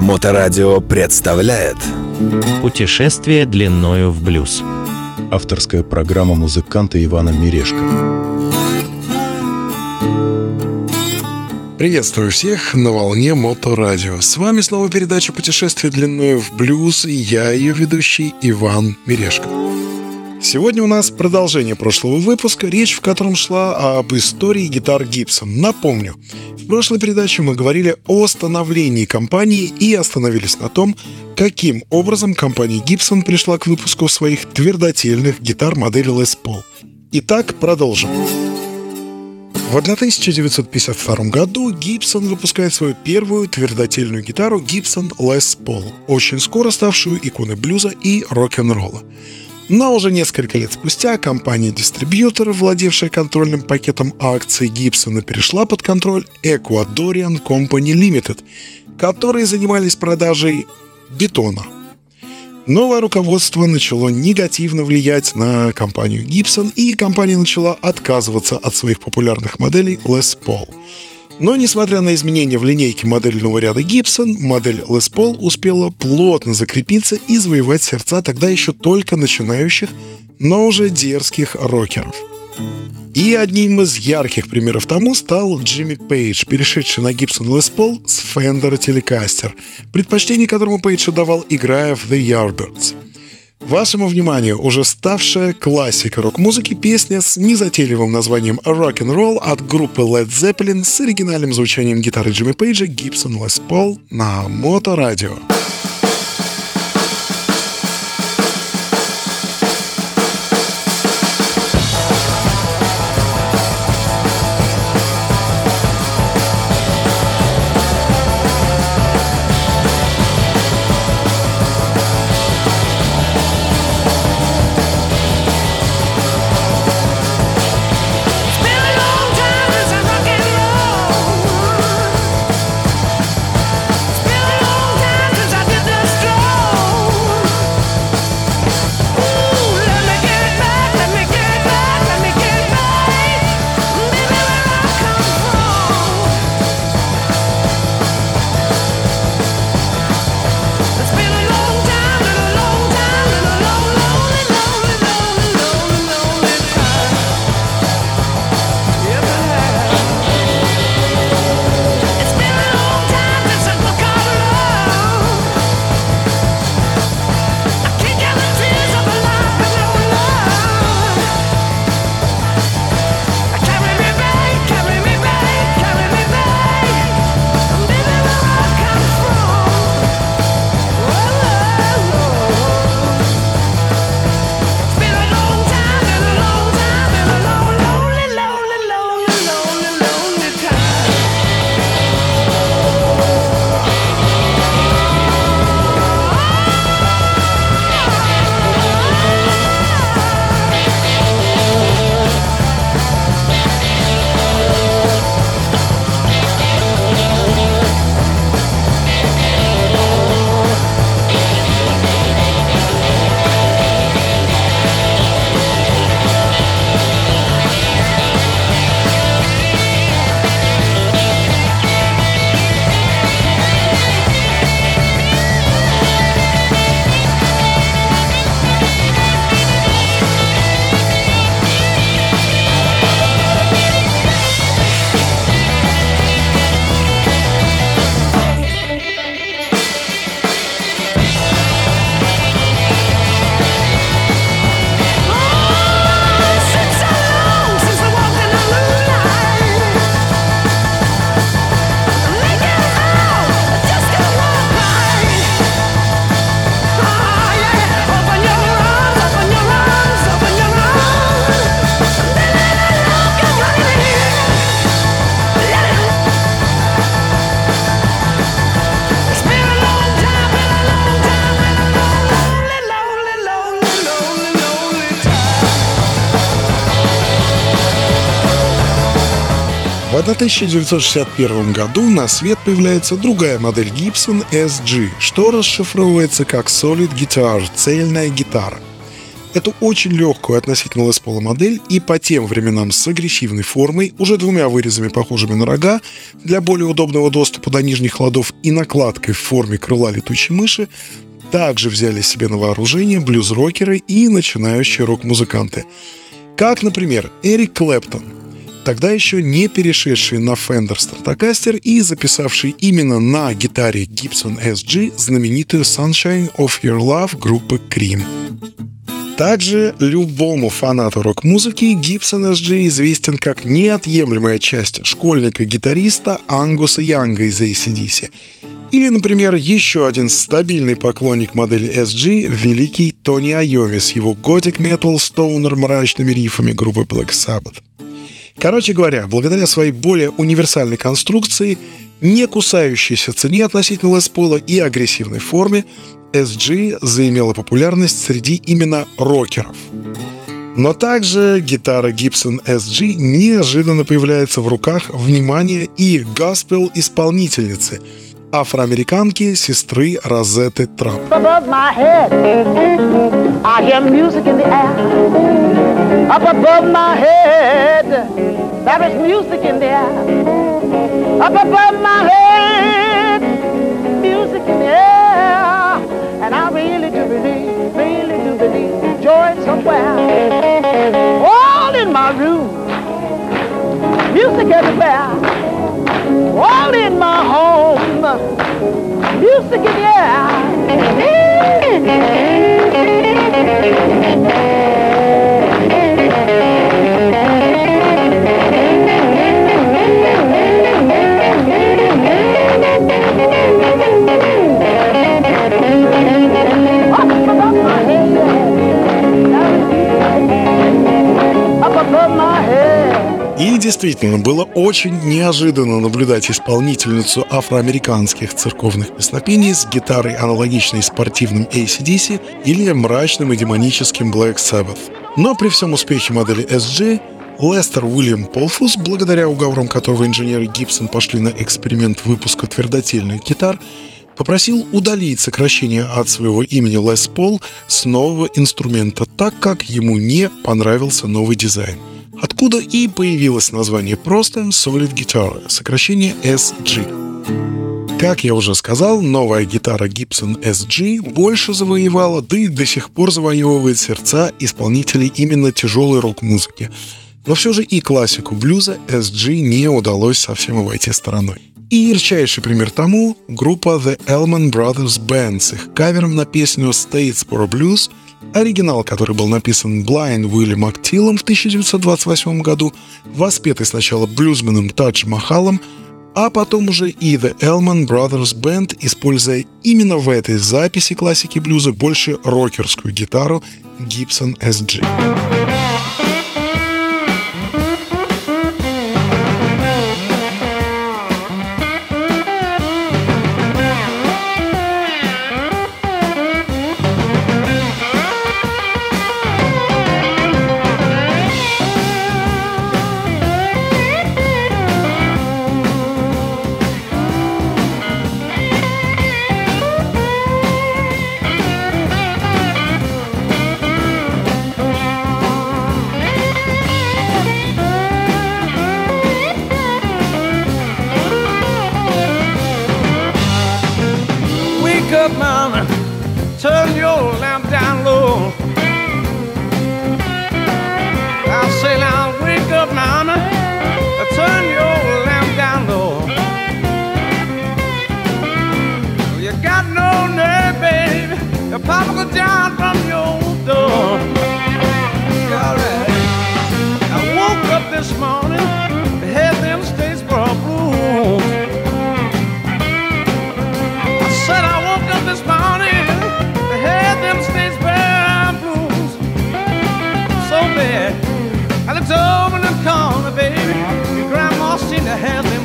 Моторадио представляет Путешествие длиною в блюз. Авторская программа музыканта Ивана Мирешко. Приветствую всех на волне Моторадио. С вами снова передача «Путешествие длиною в блюз» и я, ее ведущий Иван Мирешко. Сегодня у нас продолжение прошлого выпуска, речь в котором шла об истории гитар Гибсон. Напомню, в прошлой передаче мы говорили о становлении компании и остановились на том, каким образом компания Gibson пришла к выпуску своих твердотельных гитар модели Les Paul. Итак, продолжим. В 1952 году Гибсон выпускает свою первую твердотельную гитару Gibson Les Paul, очень скоро ставшую иконой блюза и рок-н-ролла. Но уже несколько лет спустя компания-дистрибьютор, владевшая контрольным пакетом акций Гибсона, перешла под контроль Ecuadorian Company Limited, которые занимались продажей бетона. Новое руководство начало негативно влиять на компанию Gibson, и компания начала отказываться от своих популярных моделей Les Paul – но, несмотря на изменения в линейке модельного ряда Gibson, модель Les Paul успела плотно закрепиться и завоевать сердца тогда еще только начинающих, но уже дерзких рокеров. И одним из ярких примеров тому стал Джимми Пейдж, перешедший на Gibson Les Paul с Fender Telecaster, предпочтение которому Пейдж отдавал, играя в The Yardbirds – Вашему вниманию уже ставшая классика рок-музыки песня с незатейливым названием Rock and Roll от группы Led Zeppelin с оригинальным звучанием гитары Джимми Пейджа Gibson Les Paul на Моторадио. радио. В 1961 году на свет появляется другая модель Gibson SG, что расшифровывается как Solid Guitar – цельная гитара. Эту очень легкую относительно Paul модель и по тем временам с агрессивной формой, уже двумя вырезами, похожими на рога, для более удобного доступа до нижних ладов и накладкой в форме крыла летучей мыши, также взяли себе на вооружение блюз-рокеры и начинающие рок-музыканты. Как, например, Эрик Клэптон, тогда еще не перешедший на Fender Stratocaster и записавший именно на гитаре Gibson SG знаменитую Sunshine of Your Love группы Cream. Также любому фанату рок-музыки Gibson SG известен как неотъемлемая часть школьника-гитариста Ангуса Янга из ACDC. Или, например, еще один стабильный поклонник модели SG – великий Тони Айоми с его готик метал стоунер мрачными рифами группы Black Sabbath. Короче говоря, благодаря своей более универсальной конструкции, не кусающейся цене относительно Paul и агрессивной форме, SG заимела популярность среди именно рокеров. Но также гитара Gibson SG неожиданно появляется в руках, внимания и госпел-исполнительницы, афроамериканки сестры Розетты Трап. Up above my head, there is music in the air. Up above Действительно, было очень неожиданно наблюдать исполнительницу афроамериканских церковных песнопений с гитарой, аналогичной спортивным ACDC или мрачным и демоническим Black Sabbath. Но при всем успехе модели SG Лестер Уильям Полфус, благодаря уговорам которого инженеры Гибсон пошли на эксперимент выпуска твердотельных гитар, попросил удалить сокращение от своего имени Лес Пол с нового инструмента, так как ему не понравился новый дизайн. Откуда и появилось название просто Solid Guitar, сокращение SG. Как я уже сказал, новая гитара Gibson SG больше завоевала, да и до сих пор завоевывает сердца исполнителей именно тяжелой рок-музыки. Но все же и классику блюза SG не удалось совсем обойти стороной. И ярчайший пример тому — группа The Elman Brothers Band с их кавером на песню Statesboro Blues, оригинал, который был написан Blind Уиллем Актилом в 1928 году, воспетый сначала блюзменом Тадж Махалом, а потом уже и The Elman Brothers Band, используя именно в этой записи классики блюза больше рокерскую гитару Gibson SG. have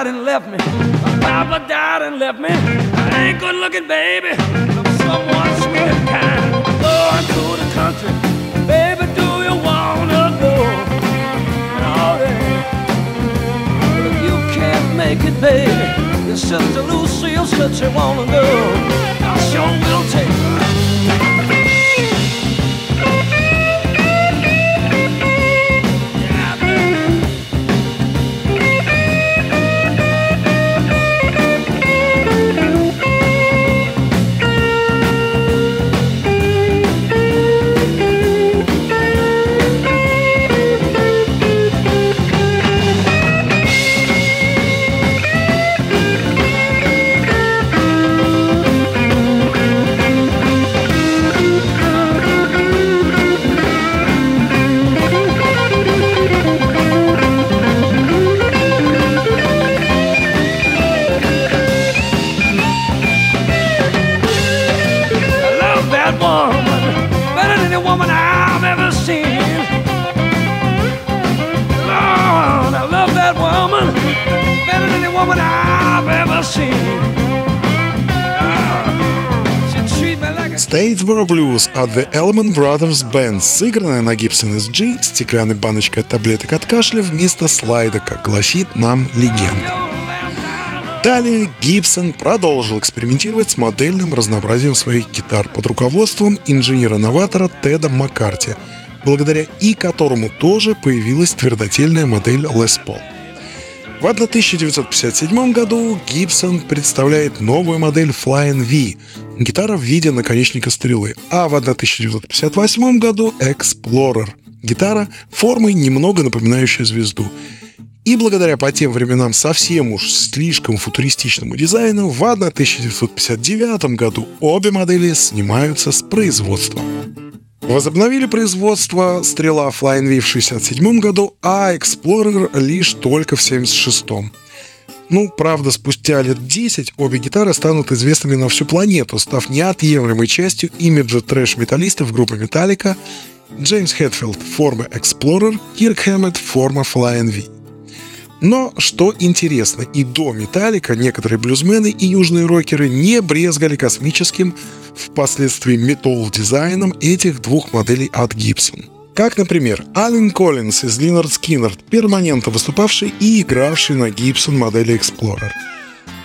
died and left me. My papa died and left me. I ain't good looking, baby. I'm someone sweet and kind. Going to the country. Baby, do you wanna go? No, But if you can't make it, baby, your sister Lucille said she wanna go. I sure will take her. Statesboro Blues от The Elman Brothers Band, сыгранная на Gibson SG стеклянной баночкой таблеток от кашля вместо слайда, как гласит нам легенда. Далее Гибсон продолжил экспериментировать с модельным разнообразием своих гитар под руководством инженера-новатора Теда Маккарти, благодаря и которому тоже появилась твердотельная модель Les Paul. В 1957 году Гибсон представляет новую модель Flying V, гитара в виде наконечника стрелы, а в 1958 году Explorer, гитара формой немного напоминающая звезду. И благодаря по тем временам совсем уж слишком футуристичному дизайну в 1959 году обе модели снимаются с производства. Возобновили производство «Стрела Flying V» в 1967 году, а «Explorer» лишь только в 1976. Ну, правда, спустя лет 10 обе гитары станут известными на всю планету, став неотъемлемой частью имиджа трэш-металлистов группы Metallica Джеймс Хэтфилд – форма Explorer, Кирк Хэммет – форма Flying V. Но, что интересно, и до Металлика некоторые блюзмены и южные рокеры не брезгали космическим, впоследствии метал-дизайном этих двух моделей от Gibson. Как, например, Ален Коллинз из Линард Скиннерд, перманентно выступавший и игравший на Gibson модели Explorer.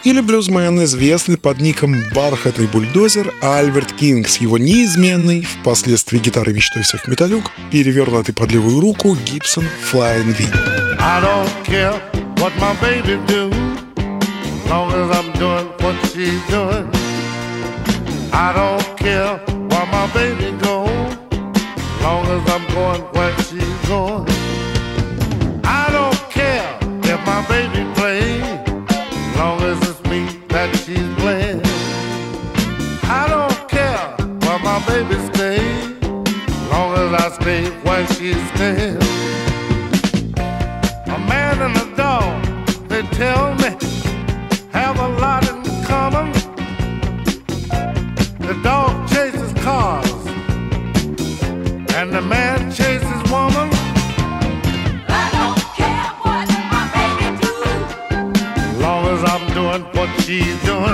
Или блюзмен, известный под ником «Бархатный бульдозер» Альберт Кинг с его неизменной, впоследствии гитары мечтой всех металюк, перевернутой под левую руку Gibson Flying V. I don't care what my baby do, long as I'm doing what she's doing. I don't care where my baby go, long as I'm going where she's going. I don't care if my baby play, long as it's me that she's playing. I don't care where my baby stay, long as I stay where she's staying. A man and a dog, they tell me, have a lot in common. The dog chases cars, and the man chases woman. I don't care what my baby do. Long as I'm doing what she's doing.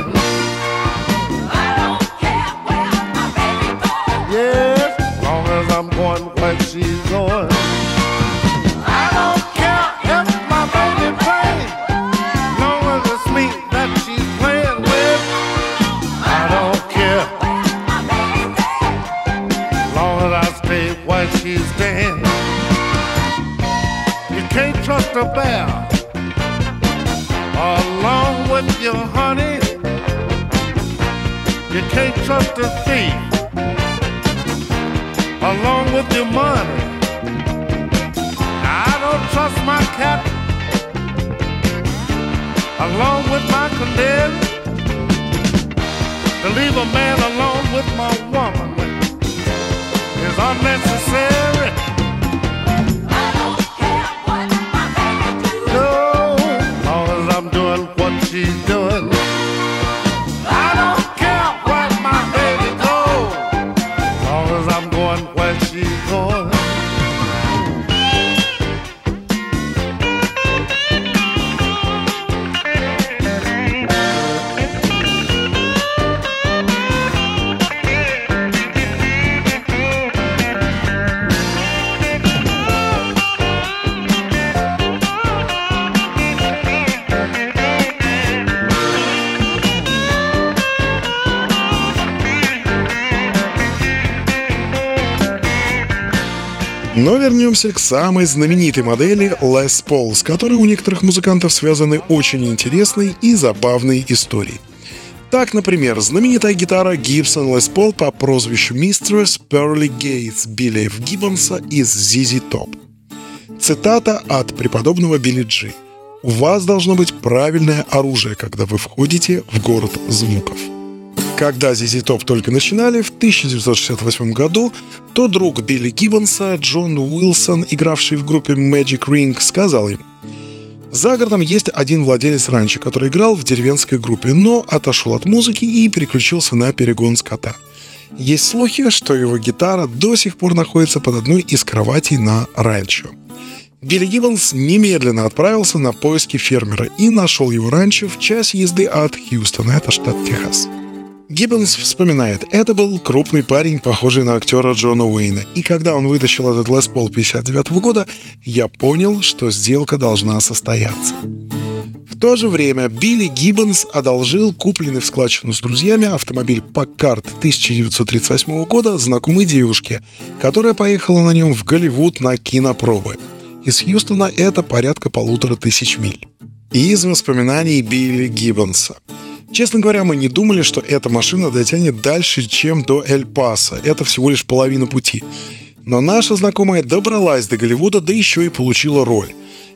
unless вернемся к самой знаменитой модели Les Paul, с которой у некоторых музыкантов связаны очень интересные и забавные истории. Так, например, знаменитая гитара Gibson Les Paul по прозвищу Mistress Pearly Gates Билли Ф. Гиббонса из ZZ Top. Цитата от преподобного Билли Джи. «У вас должно быть правильное оружие, когда вы входите в город звуков». Когда ZZ Top только начинали в 1968 году, то друг Билли Гиббонса, Джон Уилсон, игравший в группе Magic Ring, сказал им, за городом есть один владелец ранчо, который играл в деревенской группе, но отошел от музыки и переключился на перегон скота. Есть слухи, что его гитара до сих пор находится под одной из кроватей на ранчо. Билли Гиббонс немедленно отправился на поиски фермера и нашел его ранчо в час езды от Хьюстона, это штат Техас. Гиббонс вспоминает, это был крупный парень, похожий на актера Джона Уэйна, и когда он вытащил этот Лес Пол 59 года, я понял, что сделка должна состояться. В то же время Билли Гиббонс одолжил купленный в складчину с друзьями автомобиль Packard 1938 года знакомой девушке, которая поехала на нем в Голливуд на кинопробы. Из Хьюстона это порядка полутора тысяч миль. Из воспоминаний Билли Гиббонса. Честно говоря, мы не думали, что эта машина дотянет дальше, чем до Эль-Паса. Это всего лишь половина пути. Но наша знакомая добралась до Голливуда, да еще и получила роль.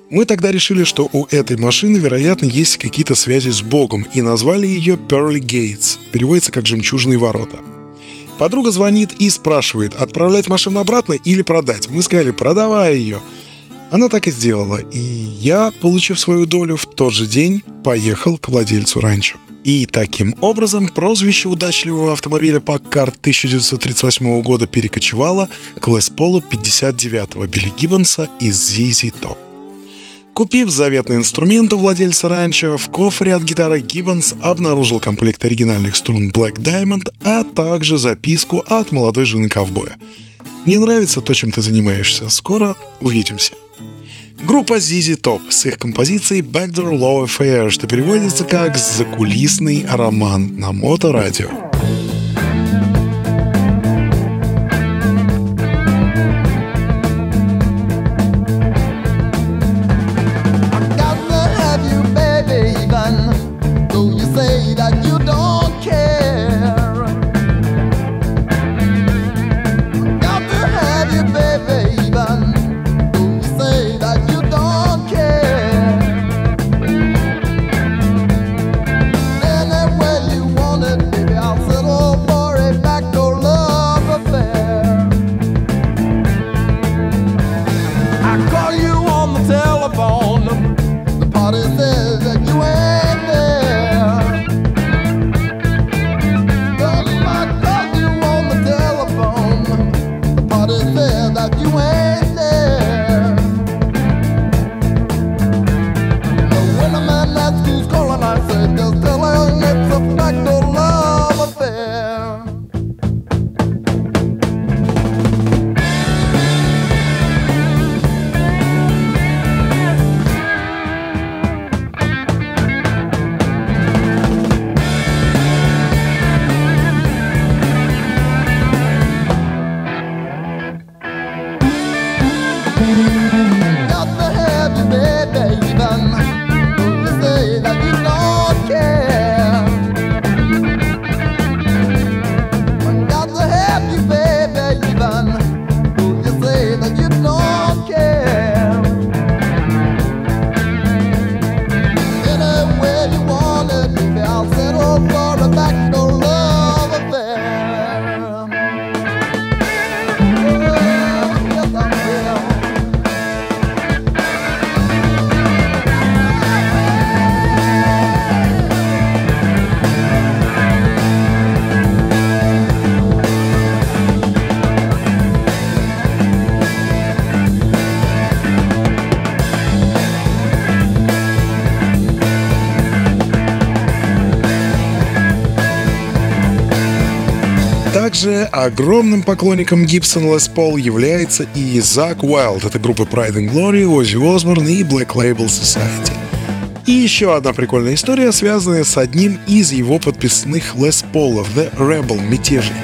Мы тогда решили, что у этой машины, вероятно, есть какие-то связи с Богом, и назвали ее Pearly Gates. Переводится как «жемчужные ворота». Подруга звонит и спрашивает, отправлять машину обратно или продать. Мы сказали, продавай ее. Она так и сделала, и я, получив свою долю, в тот же день поехал к владельцу ранчо. И таким образом прозвище удачливого автомобиля Packard 1938 года перекочевало к Лес Полу 59-го Билли Гиббонса из ZZ Top. Купив заветный инструмент у владельца ранчо, в кофре от гитары Гиббонс обнаружил комплект оригинальных струн Black Diamond, а также записку от молодой жены ковбоя. «Не нравится то, чем ты занимаешься. Скоро увидимся». Группа ZZ Top с их композицией Backdoor Love Affair, что переводится как «закулисный роман» на моторадио. Got огромным поклонником Gibson Les Paul является и Зак Уайлд. Это группа Pride and Glory, Оззи Осборн и Black Label Society. И еще одна прикольная история, связанная с одним из его подписных Les Paul'ов, The Rebel, мятежник.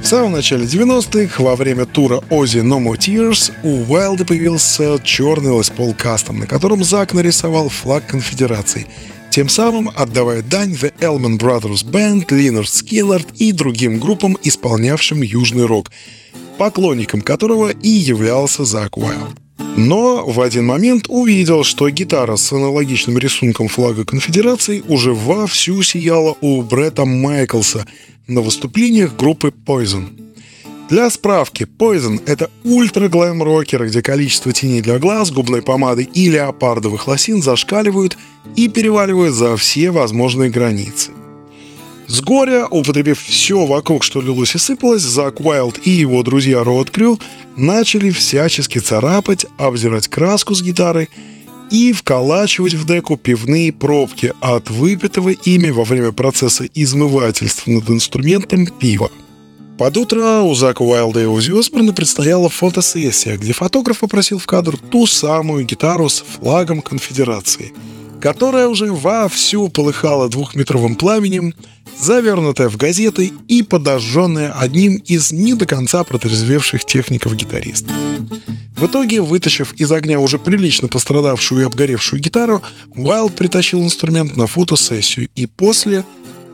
В самом начале 90-х, во время тура Ozzy No More Tears, у Уайлда появился черный Les Paul Custom, на котором Зак нарисовал флаг конфедерации, тем самым отдавая дань The Elman Brothers Band, Leonard Skillard и другим группам, исполнявшим южный рок, поклонником которого и являлся Зак Уайлд. Но в один момент увидел, что гитара с аналогичным рисунком флага конфедерации уже вовсю сияла у Бретта Майклса на выступлениях группы Poison. Для справки, Poison — это ультра-глэм-рокеры, где количество теней для глаз, губной помады и леопардовых лосин зашкаливают и переваливают за все возможные границы. С горя, употребив все вокруг, что лилось и сыпалось, Зак Уайлд и его друзья Роуд Крю начали всячески царапать, обзирать краску с гитары и вколачивать в деку пивные пробки от выпитого ими во время процесса измывательства над инструментом пива. Под утро у Зака Уайлда и Узи Осборна предстояла фотосессия, где фотограф попросил в кадр ту самую гитару с флагом конфедерации, которая уже вовсю полыхала двухметровым пламенем, завернутая в газеты и подожженная одним из не до конца протрезвевших техников-гитаристов. В итоге, вытащив из огня уже прилично пострадавшую и обгоревшую гитару, Уайлд притащил инструмент на фотосессию и после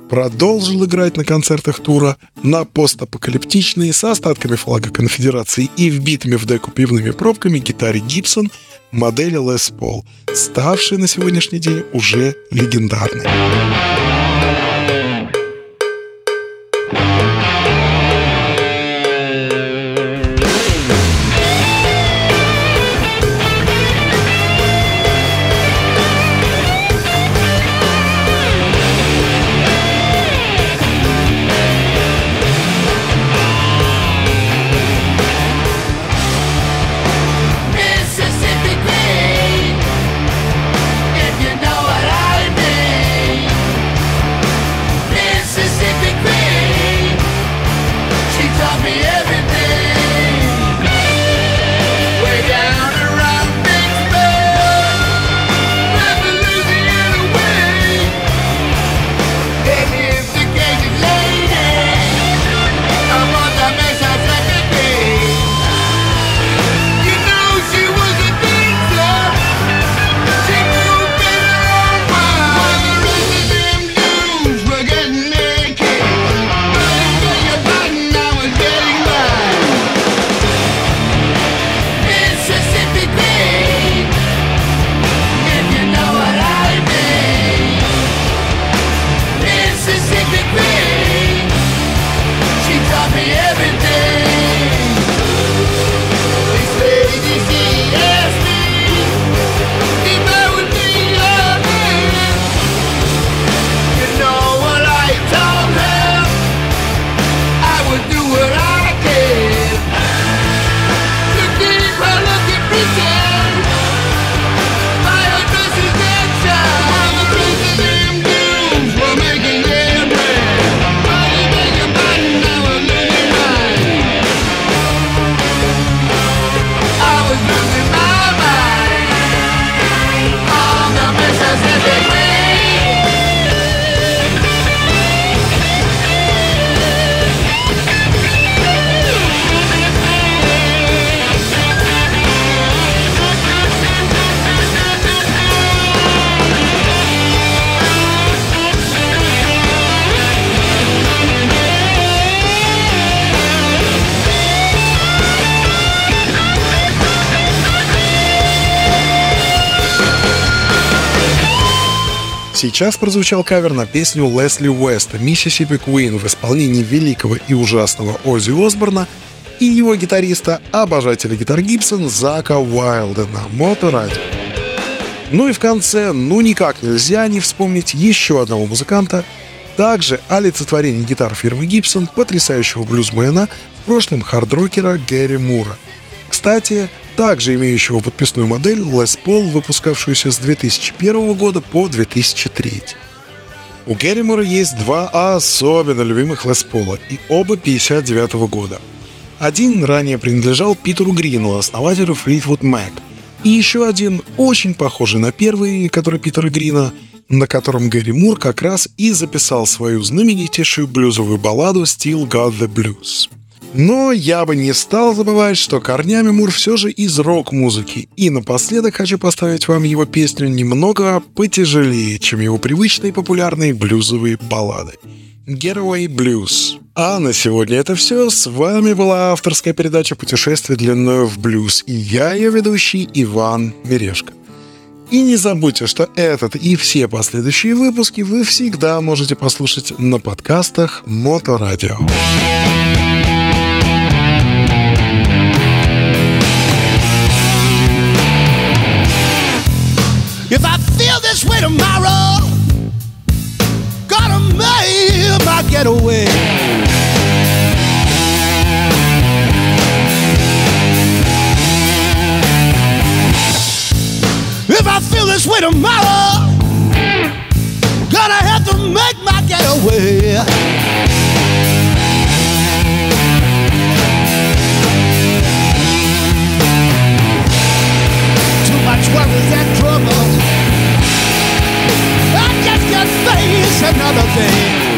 продолжил играть на концертах тура на постапокалиптичные с остатками флага конфедерации и вбитыми в деку пивными пробками гитаре Гибсон модели Les Paul, ставшей на сегодняшний день уже легендарной. Сейчас прозвучал кавер на песню Лесли Уэста «Mississippi Queen» в исполнении великого и ужасного Оззи Осборна и его гитариста, обожателя гитар Гибсон Зака Уайлда на Моторадио. Ну и в конце, ну никак нельзя не вспомнить еще одного музыканта, также олицетворение гитар фирмы Гибсон, потрясающего блюзмена, в прошлом хардрокера Гэри Мура. Кстати, также имеющего подписную модель Les Paul, выпускавшуюся с 2001 года по 2003. У Гэри Мура есть два особенно любимых Les Paul, и оба 59 года. Один ранее принадлежал Питеру Грину, основателю Fleetwood Mac, и еще один, очень похожий на первый, который Питера Грина, на котором Гэри Мур как раз и записал свою знаменитейшую блюзовую балладу «Still Got the Blues». Но я бы не стал забывать, что корнями Мур все же из рок-музыки. И напоследок хочу поставить вам его песню немного потяжелее, чем его привычные популярные блюзовые баллады. Getaway Blues. А на сегодня это все. С вами была авторская передача «Путешествие длиною в блюз» и я, ее ведущий Иван Мерешко. И не забудьте, что этот и все последующие выпуски вы всегда можете послушать на подкастах Моторадио. Way tomorrow, gonna make my getaway. If I feel this way tomorrow, gonna have to make my getaway. Too much worries face another day.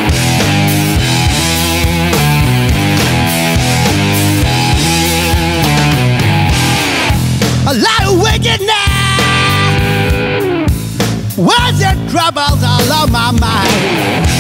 A lot of wicked now. Worries and troubles all on my mind.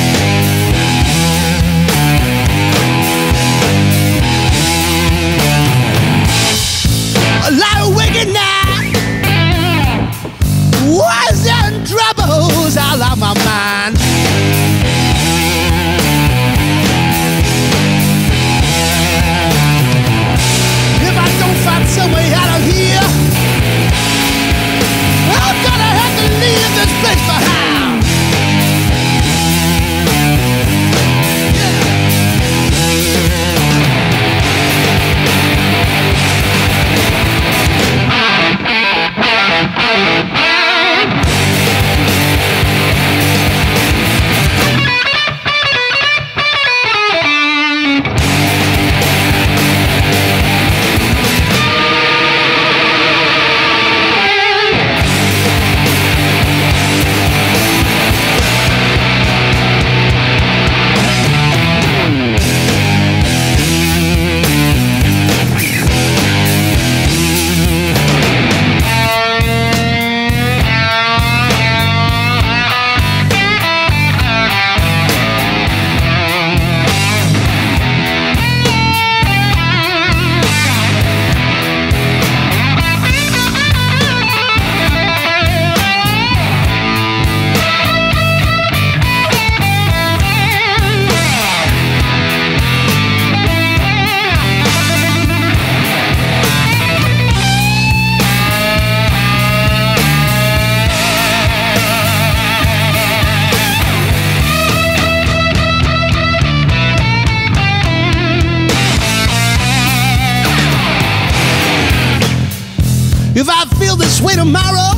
way tomorrow.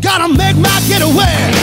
Gotta make my getaway.